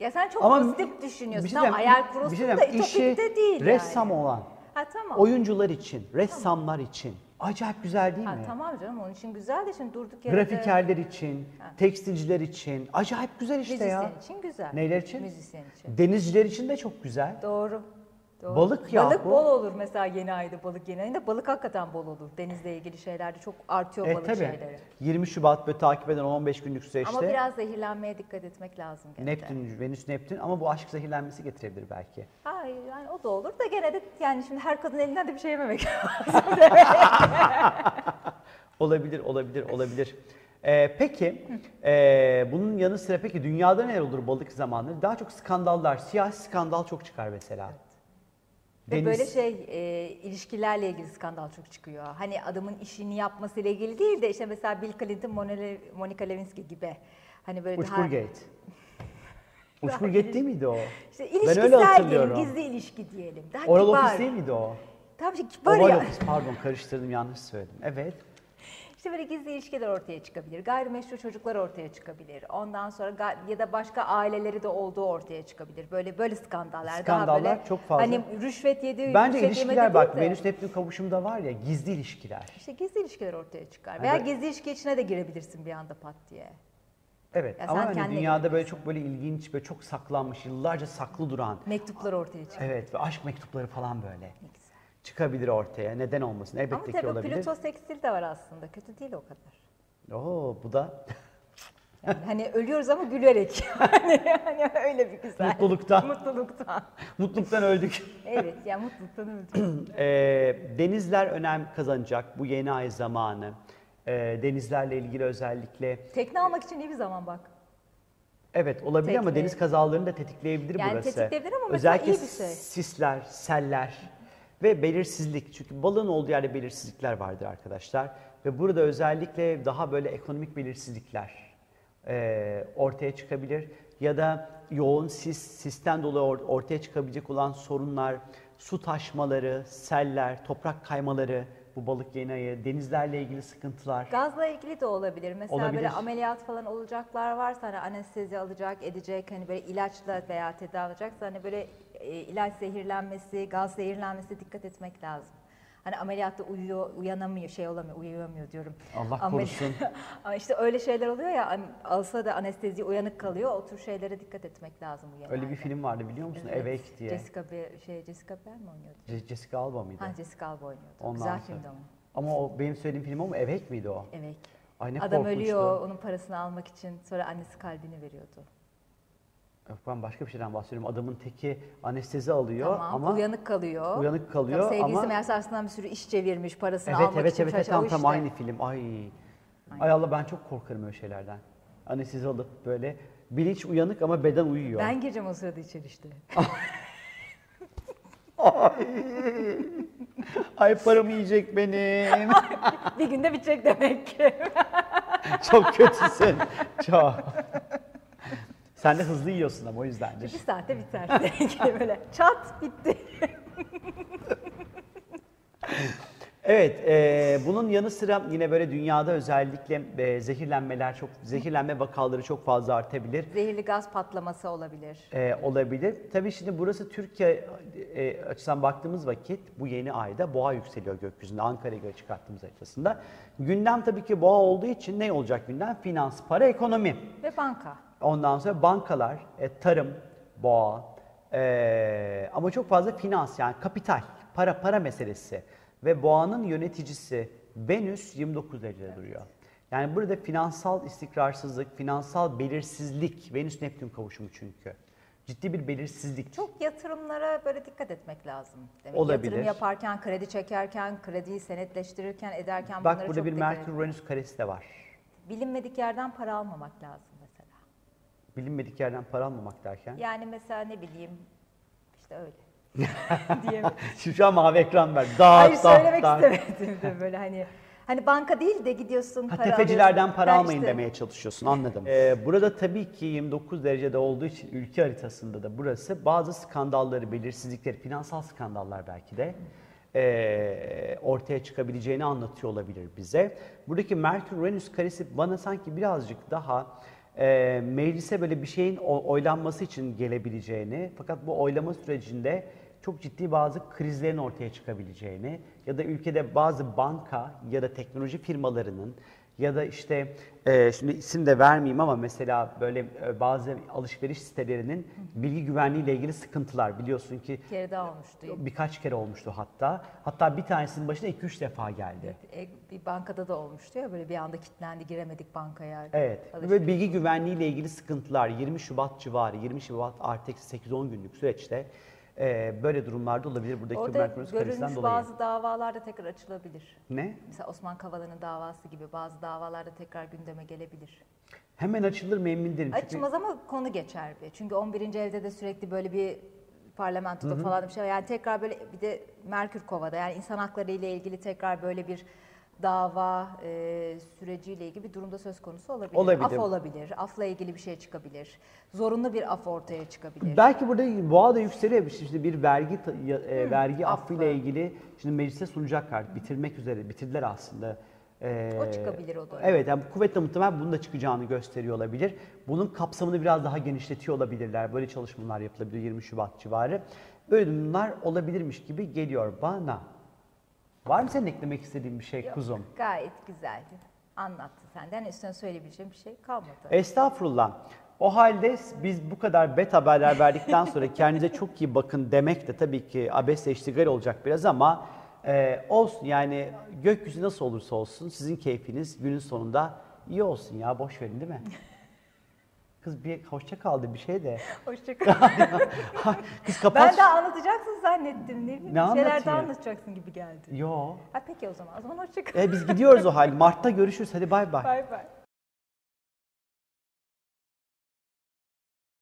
Ya sen çok Ama pozitif düşünüyorsun. şey tamam hayal kurulsun bir şey da ütopik de değil ressam yani. olan, Ha tamam. oyuncular için, ressamlar için acayip güzel değil Ha, mi? tamam canım onun için güzel de şimdi durduk yere de Grafikerler için, tekstilciler için acayip güzel işte müzisyen ya. için güzel. Neyler için? Müzisyen için. Denizciler için de çok güzel. Doğru. Doğru. Balık ya Balık bol olur mesela yeni ayda balık yeni ayında balık hakikaten bol olur. Denizle ilgili şeylerde çok artıyor E balık tabii. şeyleri. 20 Şubat böyle takip eden 15 günlük süreçte. Ama biraz zehirlenmeye dikkat etmek lazım gene. Neptün, Venüs Neptün ama bu aşk zehirlenmesi getirebilir belki. Hayır yani o da olur da gene de yani şimdi her kadın elinden de bir şey yememek Olabilir, olabilir, olabilir. Ee, peki ee, bunun yanı sıra peki dünyada neler olur balık zamanları? Daha çok skandallar, siyasi skandal çok çıkar mesela. Ve Deniz- böyle şey e, ilişkilerle ilgili skandal çok çıkıyor. Hani adamın işini yapmasıyla ilgili değil de işte mesela Bill Clinton, Monica Lewinsky gibi. Hani böyle daha Uçkurgate. Uçkurgate değil miydi o? işte ben öyle ilişkisel diyelim, hatırlıyorum. gizli ilişki diyelim. Daha Oral kibar. Office değil miydi o? Tabii kibar Oval ya. Office pardon karıştırdım yanlış söyledim. Evet. İşte böyle gizli ilişkiler ortaya çıkabilir. Gayrimeşru çocuklar ortaya çıkabilir. Ondan sonra ya da başka aileleri de olduğu ortaya çıkabilir. Böyle böyle skandallar. daha Skandallar böyle, çok fazla. Hani rüşvet yedi, Bence rüşvet ilişkiler bak de. Venüs Neptün kavuşumda var ya gizli ilişkiler. İşte gizli ilişkiler ortaya çıkar. Hani Veya böyle- gizli ilişki içine de girebilirsin bir anda pat diye. Evet Ya ama hani dünyada böyle çok böyle ilginç böyle çok saklanmış yıllarca saklı duran Mektuplar ortaya çıkar. evet ve aşk mektupları falan böyle güzel. Çıkabilir ortaya. Neden olmasın? Elbette Ama ki tabii olabilir. Plüto seksil de var aslında. Kötü değil o kadar. Oo bu da Yani hani ölüyoruz ama gülerek. hani, hani öyle bir güzel. Mutluluktan. Mutluluktan. mutluluktan öldük. Evet yani mutluluktan öldüm. Ee, denizler önem kazanacak bu yeni ay zamanı. Ee, denizlerle ilgili özellikle Tekne almak için iyi bir zaman bak. evet olabilir ama Tekne. deniz kazalarını da tetikleyebilir Yani burası. tetikleyebilir ama mesela Özellikle iyi bir şey. sisler, seller ve belirsizlik. Çünkü balığın olduğu yerde belirsizlikler vardır arkadaşlar. Ve burada özellikle daha böyle ekonomik belirsizlikler e, ortaya çıkabilir. Ya da yoğun sis, sisten dolayı or- ortaya çıkabilecek olan sorunlar, su taşmaları, seller, toprak kaymaları, bu balık yeni ayı, denizlerle ilgili sıkıntılar. Gazla ilgili de olabilir. Mesela Olabilir. böyle ameliyat falan olacaklar varsa hani anestezi alacak, edecek hani böyle ilaçla veya tedavi alacaksa hani böyle e, ilaç zehirlenmesi, gaz zehirlenmesi dikkat etmek lazım. Hani ameliyatta uyuyor, uyanamıyor, şey olamıyor, uyuyamıyor diyorum. Allah Amel- korusun. Ama işte öyle şeyler oluyor ya hani alsa da anestezi uyanık kalıyor. O tür şeylere dikkat etmek lazım uyanık. Öyle bir film vardı biliyor musun? Evet. Awake diye. Jessica Biel, şey Jessica Biel mi oynuyordu? Je- Jessica Alba mıydı? Ha Jessica Alba oynuyordu. Ondan Güzel sonra. filmdi ama. Ama o benim söylediğim film o mu? Awake miydi o? Evet. Ay ne Adam korkunçtu. ölüyor, onun parasını almak için sonra annesi kalbini veriyordu. Ben başka bir şeyden bahsediyorum. Adamın teki anestezi alıyor Tamam, ama uyanık kalıyor. uyanık kalıyor Tabii sevgilisi ama meğerse aslında bir sürü iş çevirmiş, parasını evet almak evet için. evet, evet tam tam aynı film. Ay. Ay Allah ben çok korkarım öyle şeylerden. Anestezi alıp böyle bilinç uyanık ama beden uyuyor. Ben gireceğim o sırada içeri işte. Ay paramı yiyecek benim. bir günde bitecek demek ki. çok kötüsün. Çok. Sen de hızlı yiyorsun ama o yüzdendir. bir saatte biter. Böyle çat bitti. Evet, e, bunun yanı sıra yine böyle dünyada özellikle e, zehirlenmeler çok, zehirlenme vakaları çok fazla artabilir. Zehirli gaz patlaması olabilir. e, olabilir. Tabii şimdi burası Türkiye e, açısından baktığımız vakit bu yeni ayda boğa yükseliyor gökyüzünde Ankara'ya göre çıkarttığımız haritasında. Gündem tabii ki boğa olduğu için ne olacak gündem? Finans, para, ekonomi. Ve banka. Ondan sonra bankalar, e, tarım, boğa e, ama çok fazla finans yani kapital, para para meselesi ve boğanın yöneticisi Venüs 29 derecede duruyor. Yani burada finansal istikrarsızlık, finansal belirsizlik, Venüs Neptün kavuşumu çünkü. Ciddi bir belirsizlik. Çok yatırımlara böyle dikkat etmek lazım. Demek. Olabilir. Yatırım yaparken, kredi çekerken, krediyi senetleştirirken, ederken Bak bunlara burada çok bir dikkat Merkür etmek. Uranüs karesi de var. Bilinmedik yerden para almamak lazım. Bilinmedik yerden para almamak derken. Yani mesela ne bileyim işte öyle. diye. Şimdi şu an mavi ekran ver. Dağıt, Hayır dağıt, söylemek dağıt. istemedim de böyle hani hani banka değil de gidiyorsun Ha, para tefecilerden alıyorsun. para Ben almayın işte- demeye çalışıyorsun anladım. Ee, burada tabii ki 29 derecede olduğu için ülke haritasında da burası bazı skandalları, belirsizlikleri, finansal skandallar belki de ee, ortaya çıkabileceğini anlatıyor olabilir bize. Buradaki Merkür-Uranüs karesi bana sanki birazcık daha e, meclise böyle bir şeyin oylanması için gelebileceğini fakat bu oylama sürecinde çok ciddi bazı krizlerin ortaya çıkabileceğini ya da ülkede bazı banka ya da teknoloji firmalarının ya da işte e, şimdi isim de vermeyeyim ama mesela böyle e, bazı alışveriş sitelerinin bilgi güvenliği ile ilgili sıkıntılar biliyorsun ki kere daha olmuştu. birkaç kere olmuştu hatta. Hatta bir tanesinin başına 2-3 defa geldi. E, Bir bankada da olmuştu ya böyle bir anda kilitlendi giremedik bankaya. Evet. Alışveriş. Ve bilgi güvenliği ile ilgili sıkıntılar 20 Şubat civarı, 20 Şubat artı eksi 8-10 günlük süreçte e, böyle durumlarda olabilir. Buradaki Orada karesinden görülmüş dolayı. bazı davalarda tekrar açılabilir. Ne? Mesela Osman Kavala'nın davası gibi bazı davalarda tekrar gündeme gelebilir. Hemen açılır mı emin değilim. Çünkü- Açılmaz ama konu geçer bir. Çünkü 11. evde de sürekli böyle bir parlamentoda falan bir şey var. Yani tekrar böyle bir de Merkür Kova'da yani insan hakları ile ilgili tekrar böyle bir dava e, süreciyle ilgili bir durumda söz konusu olabilir. Olabilir. Af olabilir. Afla ilgili bir şey çıkabilir. Zorunlu bir af ortaya çıkabilir. Belki burada boğa da yükseliyor. İşte bir vergi e, vergi affı. affıyla ilgili şimdi meclise sunacaklar. Bitirmek üzere. Bitirdiler aslında. Ee, O çıkabilir o dönem. Evet yani kuvvetle muhtemel bunun da çıkacağını gösteriyor olabilir. Bunun kapsamını biraz daha genişletiyor olabilirler. Böyle çalışmalar yapılabilir 20 Şubat civarı. Böyle durumlar olabilirmiş gibi geliyor bana. Var mı senin eklemek istediğin bir şey Yok, kuzum? Gayet güzeldi. Anlattı senden. Üstüne söyleyebileceğim bir şey kalmadı. Estağfurullah. O halde biz bu kadar bet haberler verdikten sonra kendinize çok iyi bakın demek de tabii ki abesle iştigal olacak biraz ama e, olsun yani gökyüzü nasıl olursa olsun sizin keyfiniz günün sonunda iyi olsun ya boş verin değil mi? Kız bir hoşça kaldı bir şey de. Hoşçakal. Kız kapat. ben de anlatacaksın zannettim. Ne, bileyim, Ne bir şeyler anlatayım? anlatacaksın gibi geldi. Yo. Ha, peki o zaman. O zaman hoşçakal. E, biz gidiyoruz o hal. Mart'ta görüşürüz. Hadi bay bay. Bay bay.